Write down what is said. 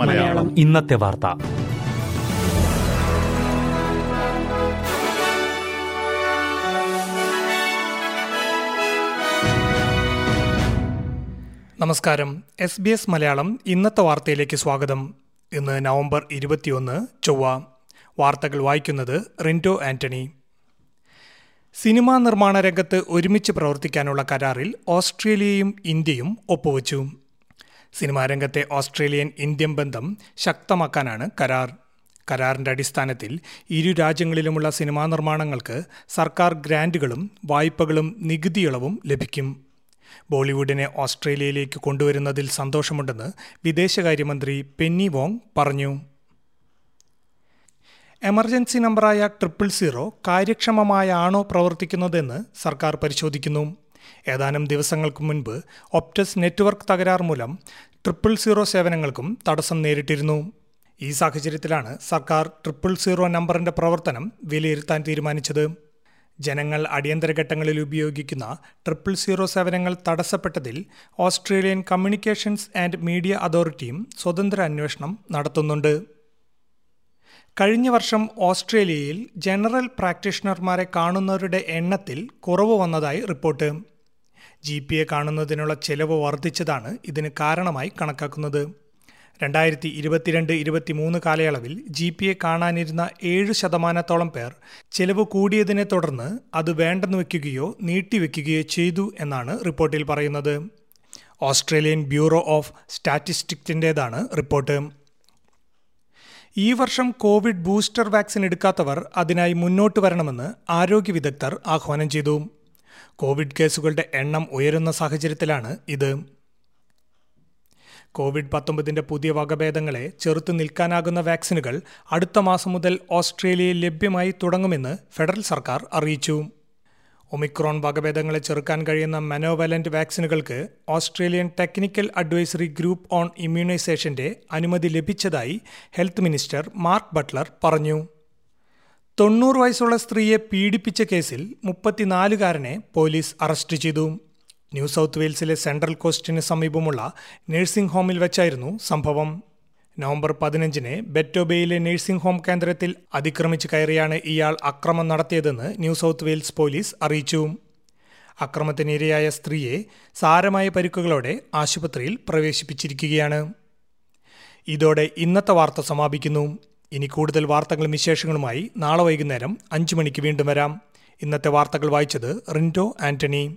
മലയാളം. ഇന്നത്തെ വാർത്ത. നമസ്കാരം. എസ് ബി എസ് മലയാളം ഇന്നത്തെ വാർത്തയിലേക്ക് സ്വാഗതം. ഇന്ന് നവംബർ ഇരുപത്തിയൊന്ന് ചൊവ്വ. വാർത്തകൾ വായിക്കുന്നത് റിന്റോ ആന്റണി. സിനിമാ നിർമ്മാണ രംഗത്ത് ഒരുമിച്ച് പ്രവർത്തിക്കാനുള്ള കരാറിൽ ഓസ്ട്രേലിയയും ഇന്ത്യയും ഒപ്പുവച്ചു. സിനിമാ രംഗത്തെ ഓസ്ട്രേലിയൻ ഇന്ത്യൻ ബന്ധം ശക്തമാക്കാനാണ് കരാർ. കരാറിന്റെ അടിസ്ഥാനത്തിൽ ഇരു രാജ്യങ്ങളിലുമുള്ള സിനിമാ നിർമ്മാണങ്ങൾക്ക് സർക്കാർ ഗ്രാൻഡുകളും വായ്പകളും നികുതി ഇളവും ലഭിക്കും. ബോളിവുഡിനെ ഓസ്ട്രേലിയയിലേക്ക് കൊണ്ടുവരുന്നതിൽ സന്തോഷമുണ്ടെന്ന് വിദേശകാര്യമന്ത്രി പെന്നി വോങ് പറഞ്ഞു. എമർജൻസി നമ്പറായ ട്രിപ്പിൾ സീറോ കാര്യക്ഷമമായാണോ പ്രവർത്തിക്കുന്നതെന്ന് സർക്കാർ പരിശോധിക്കുന്നു. ഏതാനും ദിവസങ്ങൾക്ക് മുൻപ് ഒപ്റ്റസ് നെറ്റ്വർക്ക് തകരാർ മൂലം ട്രിപ്പിൾ സീറോ സേവനങ്ങൾക്കും തടസ്സം നേരിട്ടിരുന്നു. ഈ സാഹചര്യത്തിലാണ് സർക്കാർ ട്രിപ്പിൾ സീറോ നമ്പറിന്റെ പ്രവർത്തനം വിലയിരുത്താൻ തീരുമാനിച്ചത്. ജനങ്ങൾ അടിയന്തര ഘട്ടങ്ങളിൽ ഉപയോഗിക്കുന്ന ട്രിപ്പിൾ സീറോ സേവനങ്ങൾ തടസ്സപ്പെട്ടതിൽ ഓസ്ട്രേലിയൻ കമ്മ്യൂണിക്കേഷൻസ് ആൻഡ് മീഡിയ അതോറിറ്റിയും സ്വതന്ത്ര അന്വേഷണം നടത്തുന്നുണ്ട്. കഴിഞ്ഞ വർഷം ഓസ്ട്രേലിയയിൽ ജനറൽ പ്രാക്ടീഷണർമാരെ കാണുന്നവരുടെ എണ്ണത്തിൽ കുറവ് വന്നതായി റിപ്പോർട്ട്. ജി പി എ കാണുന്നതിനുള്ള ചെലവ് വർദ്ധിച്ചതാണ് ഇതിന് കാരണമായി കണക്കാക്കുന്നത്. രണ്ടായിരത്തി ഇരുപത്തിരണ്ട് ഇരുപത്തിമൂന്ന് കാലയളവിൽ ജി പി എ കാണാനിരുന്ന ഏഴ് ശതമാനത്തോളം പേർ ചെലവ് കൂടിയതിനെ തുടർന്ന് അത് വേണ്ടെന്ന് വയ്ക്കുകയോ നീട്ടിവെക്കുകയോ ചെയ്തു എന്നാണ് റിപ്പോർട്ടിൽ പറയുന്നത്. ഓസ്ട്രേലിയൻ ബ്യൂറോ ഓഫ് സ്റ്റാറ്റിസ്റ്റിക്സിന്റേതാണ് റിപ്പോർട്ട്. ഈ വർഷം കോവിഡ് ബൂസ്റ്റർ വാക്സിൻ എടുക്കാത്തവർ അതിനായി മുന്നോട്ട് വരണമെന്ന് ആരോഗ്യ വിദഗ്ധർ ആഹ്വാനം ചെയ്തു. കോവിഡ് കേസുകളുടെ എണ്ണം ഉയരുന്ന സാഹചര്യത്തിലാണ് ഇത്. കോവിഡ് പത്തൊമ്പതിന്റെ പുതിയ വകഭേദങ്ങളെ ചെറുത്തു നിൽക്കാനാകുന്ന വാക്സിനുകൾ അടുത്ത മാസം മുതൽ ഓസ്ട്രേലിയയിൽ ലഭ്യമായി തുടങ്ങുമെന്ന് ഫെഡറൽ സർക്കാർ അറിയിച്ചു. ഒമിക്രോൺ വകഭേദങ്ങളെ ചെറുക്കാൻ കഴിയുന്ന monovalent വാക്സിനുകൾക്ക് Australian technical advisory group on ഇമ്മ്യൂണൈസേഷന്റെ അനുമതി ലഭിച്ചതായി ഹെൽത്ത് മിനിസ്റ്റർ മാർക്ക് ബട്ട്ലർ പറഞ്ഞു. തൊണ്ണൂറ് വയസ്സുള്ള സ്ത്രീയെ പീഡിപ്പിച്ച കേസിൽ മുപ്പത്തിനാലുകാരനെ പോലീസ് അറസ്റ്റ് ചെയ്തു. ന്യൂ സൗത്ത് വെയിൽസിലെ സെൻട്രൽ കോസ്റ്റിന് സമീപമുള്ള നഴ്സിംഗ് ഹോമിൽ വെച്ചായിരുന്നു സംഭവം. നവംബർ പതിനഞ്ചിന് ബെറ്റോബേയിലെ നഴ്സിംഗ് ഹോം കേന്ദ്രത്തിൽ അതിക്രമിച്ച് കയറിയാണ് ഇയാൾ അക്രമം നടത്തിയതെന്ന് ന്യൂ സൗത്ത് വെയിൽസ് പോലീസ് അറിയിച്ചു. അക്രമത്തിനിരയായ സ്ത്രീയെ സാരമായ പരിക്കുകളോടെ ആശുപത്രിയിൽ പ്രവേശിപ്പിച്ചിരിക്കുകയാണ്. ഇതോടെ ഇന്നത്തെ വാർത്ത സമാപിക്കുന്നു. ഇനി കൂടുതൽ വാർത്തകളും വിശേഷങ്ങളുമായി നാളെ വൈകുന്നേരം അഞ്ചു മണിക്ക് വീണ്ടും വരാം. ഇന്നത്തെ വാർത്തകൾ വായിച്ചത് റിൻഡോ ആന്റണി.